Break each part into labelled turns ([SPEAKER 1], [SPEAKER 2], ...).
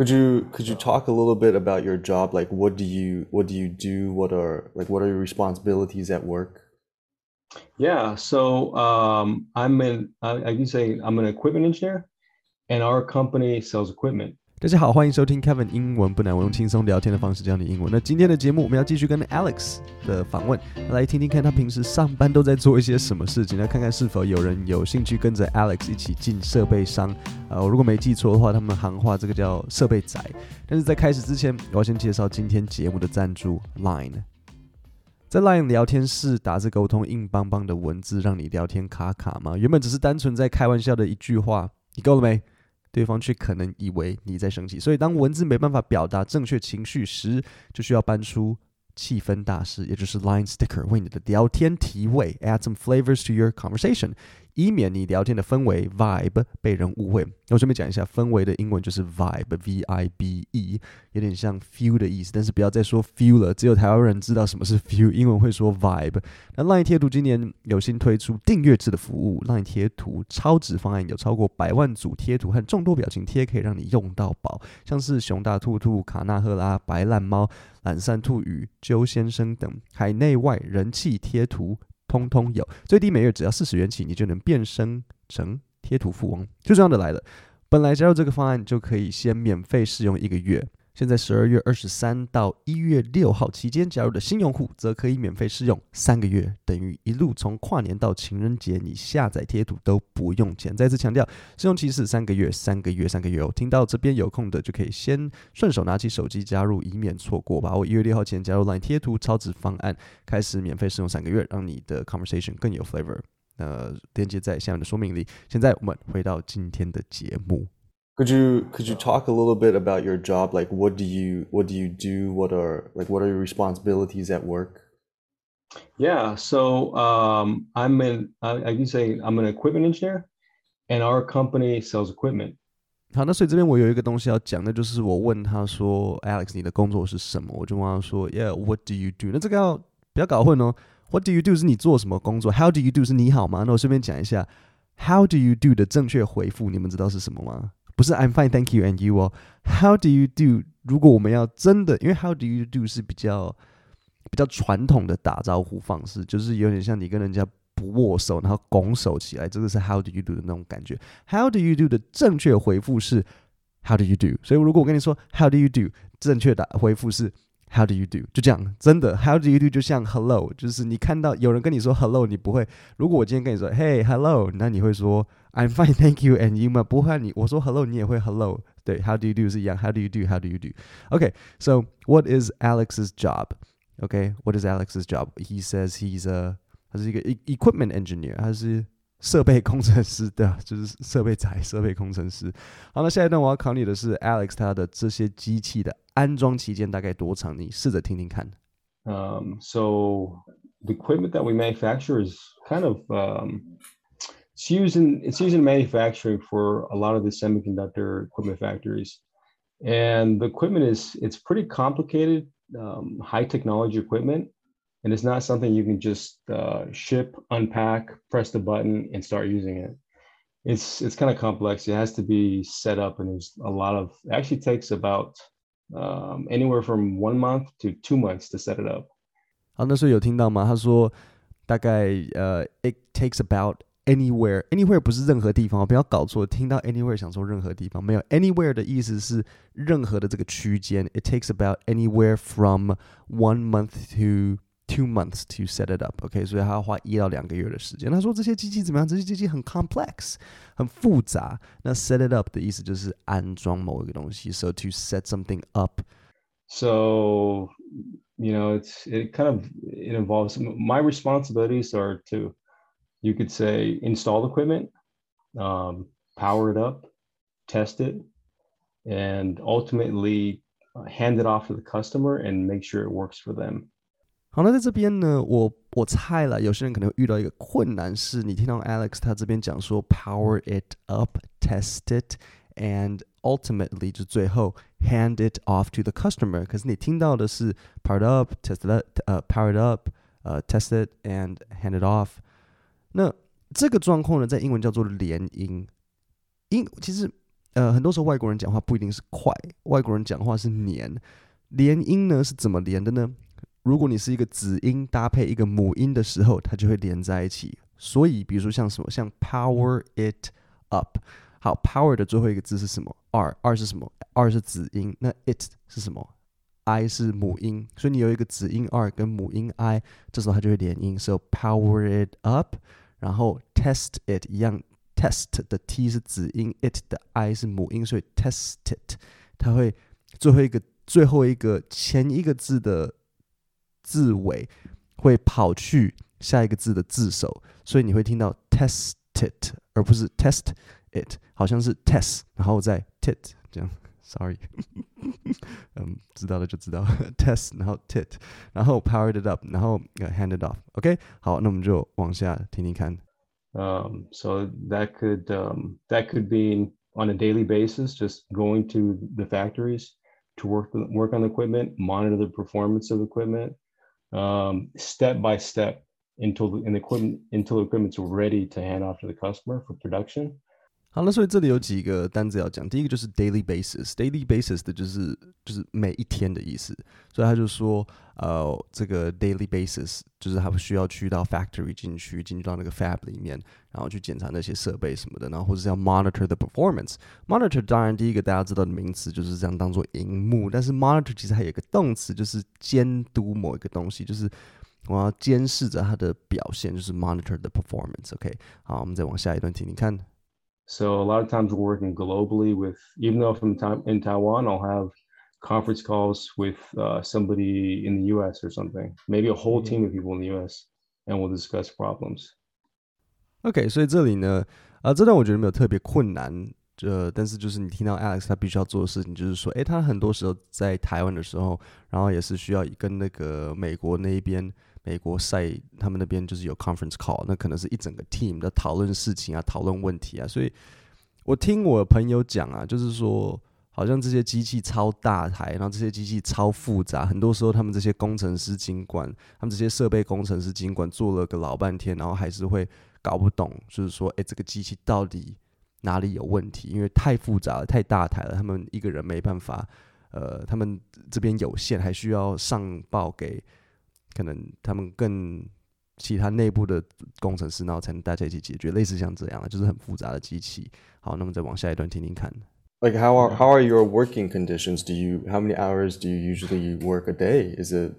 [SPEAKER 1] Could you could you talk a little bit about your job? Like, what do you what do you do? What are like what are your responsibilities at work?
[SPEAKER 2] Yeah, so um, I'm an I, I can say I'm an equipment engineer, and our company sells equipment.
[SPEAKER 3] 大家好，欢迎收听 Kevin 英文不难，我用轻松聊天的方式教你英文。那今天的节目，我们要继续跟 Alex 的访问，来听听看他平时上班都在做一些什么事情，来看看是否有人有兴趣跟着 Alex 一起进设备商。呃，我如果没记错的话，他们行话这个叫设备仔。但是在开始之前，我要先介绍今天节目的赞助 Line。在 Line 聊天室打字沟通，硬邦邦的文字让你聊天卡卡吗？原本只是单纯在开玩笑的一句话，你够了没？对方却可能以为你在生气，所以当文字没办法表达正确情绪时，就需要搬出气氛大师，也就是 Line Sticker，为你的聊天提味，add some flavors to your conversation。以免你聊天的氛围 vibe 被人误会。那我顺便讲一下，氛围的英文就是 vibe，v i b e，有点像 feel 的意思。但是不要再说 feel 了，只有台湾人知道什么是 feel，英文会说 vibe。那 LINE 贴图今年有新推出订阅制的服务，LINE 贴图超值方案有超过百万组贴图和众多表情贴可以让你用到饱，像是熊大兔兔、卡纳赫拉、白烂猫、懒散兔与鸠先生等海内外人气贴图。通通有，最低每月只要四十元起，你就能变身成贴图富翁。就这样的来了，本来加入这个方案就可以先免费试用一个月。现在十二月二十三到一月六号期间加入的新用户，则可以免费试用三个月，等于一路从跨年到情人节，你下载贴图都不用钱。再次强调，试用期是三个月，三个月，三个月哦。听到这边有空的，就可以先顺手拿起手机加入，以免错过。把握一月六号前加入 LINE 贴图超值方案，开始免费试用三个月，让你的 conversation 更有 flavor。呃，链接在下面的说明里。现在我们回到今天的节目。
[SPEAKER 1] Could you could you talk a little bit about your job? Like, what do you what do you do? What are like what are your responsibilities at work?
[SPEAKER 2] Yeah, so um, I'm an I, I can say I'm an equipment engineer, and our company sells equipment.
[SPEAKER 3] 好，那所以这边我有一个东西要讲，那就是我问他说，Alex，你的工作是什么？我就问他说，Yeah，what do you do？那这个要不要搞混哦？What do you do 是你做什么工作？How do you do 是你好吗？那我顺便讲一下，How do you do 的正确回复，你们知道是什么吗？ 不是 I'm fine, thank you, and you 哦。How do you do？如果我们要真的，因为 How do you do 是比较比较传统的打招呼方式，就是有点像你跟人家不握手，然后拱手起来，真的是 How do you do 的那种感觉。How do you do 的正确回复是 How do you do？所以如果我跟你说 How do you do，正确的回复是 How do you do？就这样，真的 How do you do 就像 Hello，就是你看到有人跟你说 Hello，你不会。如果我今天跟你说 Hey Hello，那你会说 I'm fine, thank you, and you 吗？不会，你我说 Hello，你也会 Hello。对，How do you do 是一样，How do you do？How do you do? Okay, so what is Alex's job? Okay, what is Alex's job? He says he's a 他是一个 equipment engineer，他是 设备工程师的，就是设备仔、设备工程师。好，那下一段我要考你的是 Alex 他的这些机器的安装期间大概多长？你试着听听看。
[SPEAKER 2] Um, so the equipment that we manufacture is kind of um, it's used in it's used in manufacturing for a lot of the semiconductor equipment factories, and the equipment is it's pretty complicated, um, high technology equipment, and it's not something you can just uh, ship, unpack, press the button, and start using it. It's it's kind of complex. It has to be set up, and there's a lot of. It actually takes about um, anywhere from one month to two months to set it up.
[SPEAKER 3] 好，那时候有听到吗？他说大概呃，it takes about anywhere anywhere 不是任何地方，不要搞错。听到 anywhere 想说任何地方，没有 anywhere 的意思是任何的这个区间。It takes about anywhere from one month to two months to set it up. OK，所以他要花一到两个月的时间。他说这些机器怎么样？这些机器很 complex，很复杂。那 set it up 的意思就是安装某一个东西。So to set something up.
[SPEAKER 2] So you know, it's it kind of it involves my responsibilities are to, you could say, install equipment, um, power it up, test it, and ultimately hand it off to the customer and make sure it works for them.
[SPEAKER 3] 好，那在这边呢，我我猜了，有些人可能会遇到一个困难，是你听到 Alex 他这边讲说 power it up, test it, and ultimately 就最后 hand it off to the customer。可是你听到的是 power up, test it, 呃、uh, power it up, 呃、test it and hand it off。那这个状况呢，在英文叫做连音。英其实呃，很多时候外国人讲话不一定是快，外国人讲话是连，连音呢是怎么连的呢？如果你是一个子音搭配一个母音的时候，它就会连在一起。所以，比如说像什么，像 power it up，好，power 的最后一个字是什么？r r 是什么？r 是子音，那 it 是什么？i 是母音，所以你有一个子音 r 跟母音 i，这时候它就会连音。So power it up，然后 test it 一样，test 的 t 是子音，it 的 i 是母音，所以 test it，它会最后一个最后一个前一个字的。字尾会跑去下一个字的字首，所以你会听到 test it，而不是 test it，好像是 test，然后再 tit 这样。Sorry，嗯，知道了就知道，test，然后 tit，然后 powered it up，然后 hand it off。OK，好，那我们就往下听听看。
[SPEAKER 2] Um, so that could um, that could be on a daily basis, just going to the factories to work work on the equipment, monitor the performance of the equipment, um, step by step until the, the equipment until the equipment's ready to hand off to the customer for production.
[SPEAKER 3] 好了，所以这里有几个单字要讲。第一个就是 daily basis，daily basis 的就是就是每一天的意思。所以他就说，呃，这个 daily basis 就是他需要去到 factory 进去，进去到那个 fab 里面，然后去检查那些设备什么的，然后或者是要 monitor the performance。monitor 当然第一个大家知道的名词就是这样当做荧幕，但是 monitor 其实还有一个动词，就是监督某一个东西，就是我要监视着它的表现，就是 monitor the performance。OK，好，我们再往下一段听，你看。
[SPEAKER 2] So a lot of times we're working globally with, even though if I'm time in Taiwan, I'll have conference calls with uh, somebody in the U.S. or something, maybe a whole team of people in the U.S. and we'll discuss problems.
[SPEAKER 3] OK，所以这里呢，啊、呃，这段我觉得没有特别困难，呃，但是就是你听到 Alex 他必须要做的事情，就是说，诶，他很多时候在台湾的时候，然后也是需要跟那个美国那一边。 美国赛他们那边就是有 conference call，那可能是一整个 team 在讨论事情啊，讨论问题啊。所以我听我朋友讲啊，就是说，好像这些机器超大台，然后这些机器超复杂，很多时候他们这些工程师经管他们这些设备工程师经管做了个老半天，然后还是会搞不懂，就是说，哎，这个机器到底哪里有问题？因为太复杂了，太大台了，他们一个人没办法，呃，他们这边有限，还需要上报给。可能他们更其他内部的工程师，然后才能大家一起解决，类似像这样的，就是很复杂的机器。好，那么再往下一段听听看。
[SPEAKER 1] Like how are how are your working conditions? Do you how many hours do you usually work a day? Is it?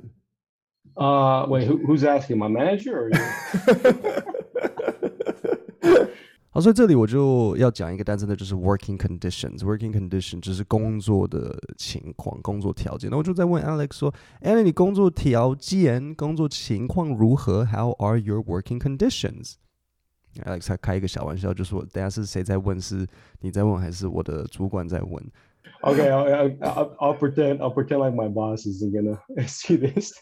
[SPEAKER 2] Uh, wait, who, who's asking? My manager or you?
[SPEAKER 3] 好，所以这里我就要讲一个单词呢，就是 working conditions。working condition 就是工作的情况、工作条件。那我就在问 Alex 说：“Alex，你工作条件、工作情况如何？How are your working conditions？”Alex 还开一个小玩笑，就说：“等下是谁在问？是你在问，还是我的主管在问？”
[SPEAKER 2] Okay, I'll, I'll, I'll pretend I'll pretend like my boss isn't gonna see this.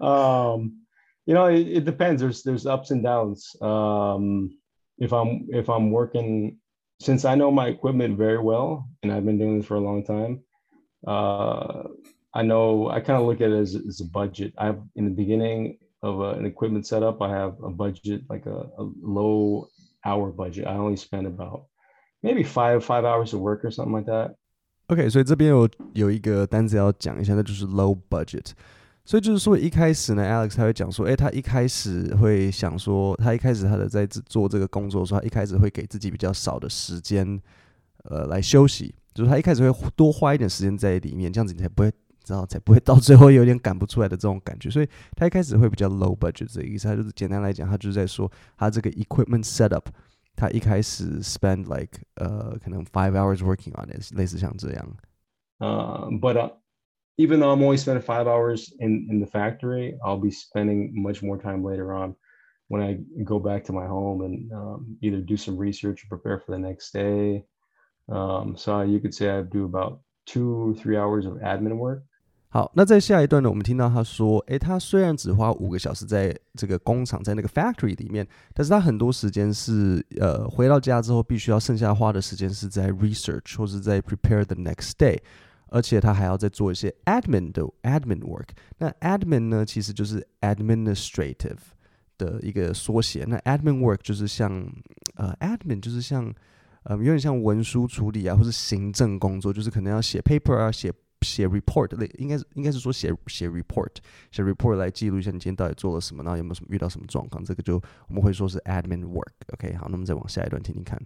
[SPEAKER 2] Um, you know, it, it depends. There's there's ups and downs. Um, if I'm if I'm working since I know my equipment very well and I've been doing this for a long time, uh, I know I kind of look at it as, as a budget. I have in the beginning of a, an equipment setup, I have a budget like a, a low hour budget. I only spend about maybe five five hours of work or something like that.
[SPEAKER 3] OK，所以这边有有一个单词要讲一下，那就是 low budget。 所以就是说，一开始呢，Alex 他会讲说，诶，他一开始会想说，他一开始他的在做这个工作的时候，他一开始会给自己比较少的时间，呃，来休息。就是他一开始会多花一点时间在里面，这样子你才不会知道，才不会到最后有点赶不出来的这种感觉。所以他一开始会比较 low budget 这个意思。他就是简单来讲，他就是在说，他这个 equipment setup，他一开始 spend like 呃，可能 five hours working on it，类似像这样。
[SPEAKER 2] 呃，but even though I'm only spending five hours in, in the factory, I'll be spending much more time later on when I go back to my home and um, either do some research or prepare for the next day. Um, so you could say I do about two, three hours of admin work.
[SPEAKER 3] 好，那在下一段呢，我们听到他说，诶，他虽然只花五个小时在这个工厂，在那个 factory 里面，但是他很多时间是，呃，回到家之后，必须要剩下花的时间是在 research 或是在 prepare the next day。 而且他还要再做一些 admin 的 admin work。那 admin 呢，其实就是 administrative 的一个缩写。那 admin work 就是像呃，admin 就是像嗯，有点像文书处理啊，或是行政工作，就是可能要写 paper 啊，写写 report 类，应该是应该是说写写 report，写 report 来记录一下你今天到底做了什么，然后有没有什么遇到什么状况，这个就我们会说是 admin work。OK，好，那么再往下一段听听看。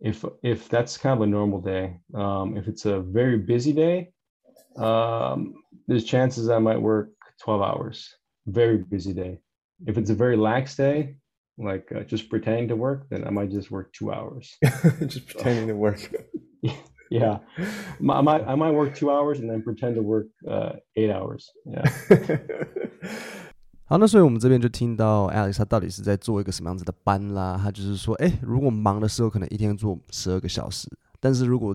[SPEAKER 2] If if that's kind of a normal day, um, if it's a very busy day, um, there's chances I might work 12 hours. Very busy day. If it's a very lax day, like uh, just pretending to work, then I might just work two hours.
[SPEAKER 1] just pretending to work.
[SPEAKER 2] yeah, I might I might work two hours and then pretend to work uh, eight hours. Yeah.
[SPEAKER 3] 好，那所以我们这边就听到 Alex 他到底是在做一个什么样子的班啦？他就是说，哎，如果忙的时候可能一天做十二个小时，但是如果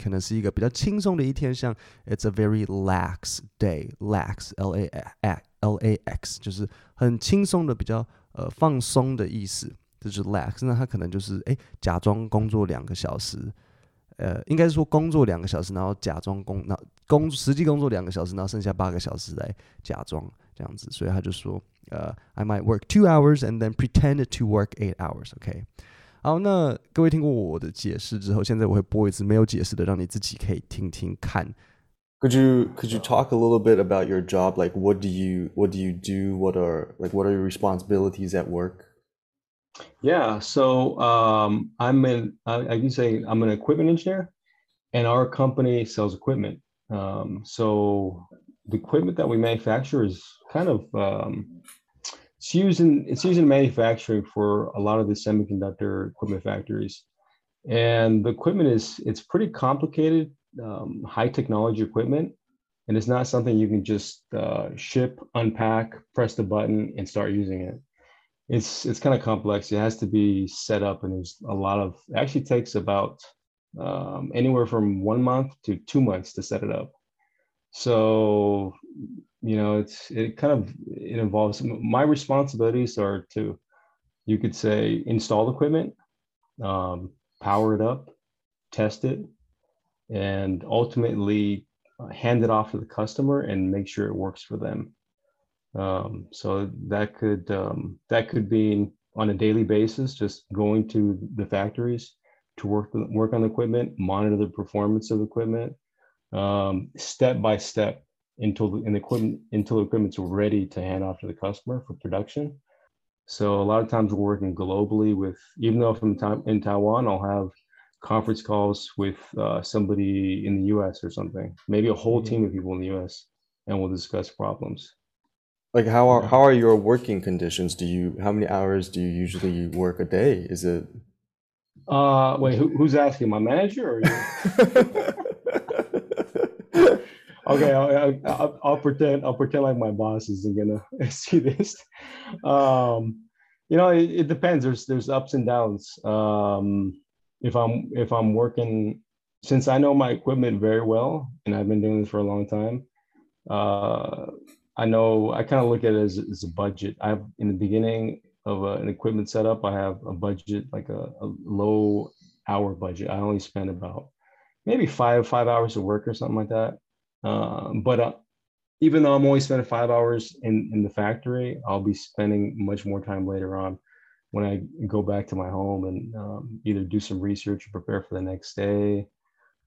[SPEAKER 3] 可能是一个比较轻松的一天，像 It's a very lax day，lax l a x l a x，就是很轻松的，比较呃放松的意思，这就是 lax。那他可能就是哎假装工作两个小时。呃，应该是说工作两个小时，然后假装工，那工实际工作两个小时，然后剩下八个小时来假装这样子，所以他就说，呃，I might work two hours and then pretend to work eight hours. OK，好，那各位听过我的解释之后，现在我会播一次没有解释的，让你自己可以听听看。
[SPEAKER 1] Could you could you talk a little bit about your job? Like, what do you what do you do? What are like what are your responsibilities at work?
[SPEAKER 2] Yeah, so um, I'm an I, I can say I'm an equipment engineer, and our company sells equipment. Um, so the equipment that we manufacture is kind of um, it's used in it's used in manufacturing for a lot of the semiconductor equipment factories, and the equipment is it's pretty complicated, um, high technology equipment, and it's not something you can just uh, ship, unpack, press the button, and start using it it's it's kind of complex. It has to be set up, and there's a lot of. Actually takes about um, anywhere from one month to two months to set it up. So you know, it's it kind of it involves my responsibilities are to, you could say, install equipment, um, power it up, test it, and ultimately uh, hand it off to the customer and make sure it works for them. Um, so that could um, that could be on a daily basis, just going to the factories to work work on the equipment, monitor the performance of equipment, um, step by step until the, the equipment until the equipment's ready to hand off to the customer for production. So a lot of times we're working globally with, even though from time in Taiwan, I'll have conference calls with uh, somebody in the U.S. or something, maybe a whole mm-hmm. team of people in the U.S. and we'll discuss problems.
[SPEAKER 1] Like how are how are your working conditions? Do you how many hours do you usually work a day? Is it?
[SPEAKER 2] Uh, wait, who, who's asking? My manager or you? okay, I'll, I'll, I'll, pretend I'll pretend like my boss isn't gonna see this. Um, you know, it, it depends. There's there's ups and downs. Um, if I'm if I'm working, since I know my equipment very well and I've been doing this for a long time, uh, I know I kind of look at it as, as a budget. I have in the beginning of a, an equipment setup, I have a budget like a, a, low hour budget. I only spend about maybe five five hours of work or something like that. Uh, but uh, even though I'm only spending five hours in in the factory, I'll be spending much more time later on when I go back to my home and um, either do some research or prepare for the next day.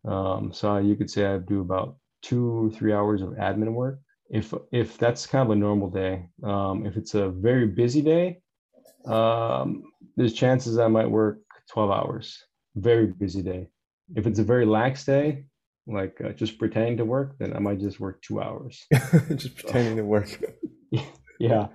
[SPEAKER 2] Um, so you could say I do about two three hours of admin work if if that's kind of a normal day. Um, if it's a very busy day, um, there's chances I might work 12 hours. Very busy day. If it's a very lax day, like uh, just pretending to work, then I might just work two hours.
[SPEAKER 1] just pretending to work.
[SPEAKER 2] yeah,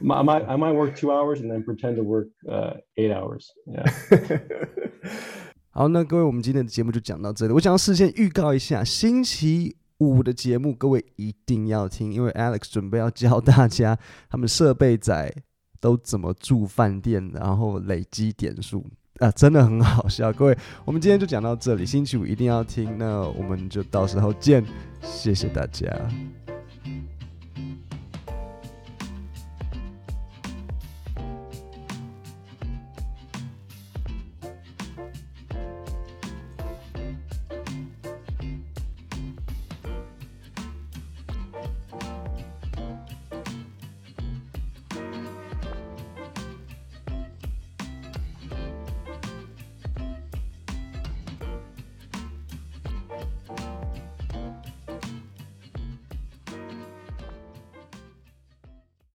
[SPEAKER 2] I might I might work two hours and then pretend to work uh, eight hours. Yeah.
[SPEAKER 3] 好，那各位，我们今天的节目就讲到这里。我想要事先预告一下，星期五的节目，各位一定要听，因为 Alex 准备要教大家他们设备仔都怎么住饭店，然后累积点数 啊，真的很好笑。各位，我们今天就讲到这里，星期五一定要听，那我们就到时候见，谢谢大家。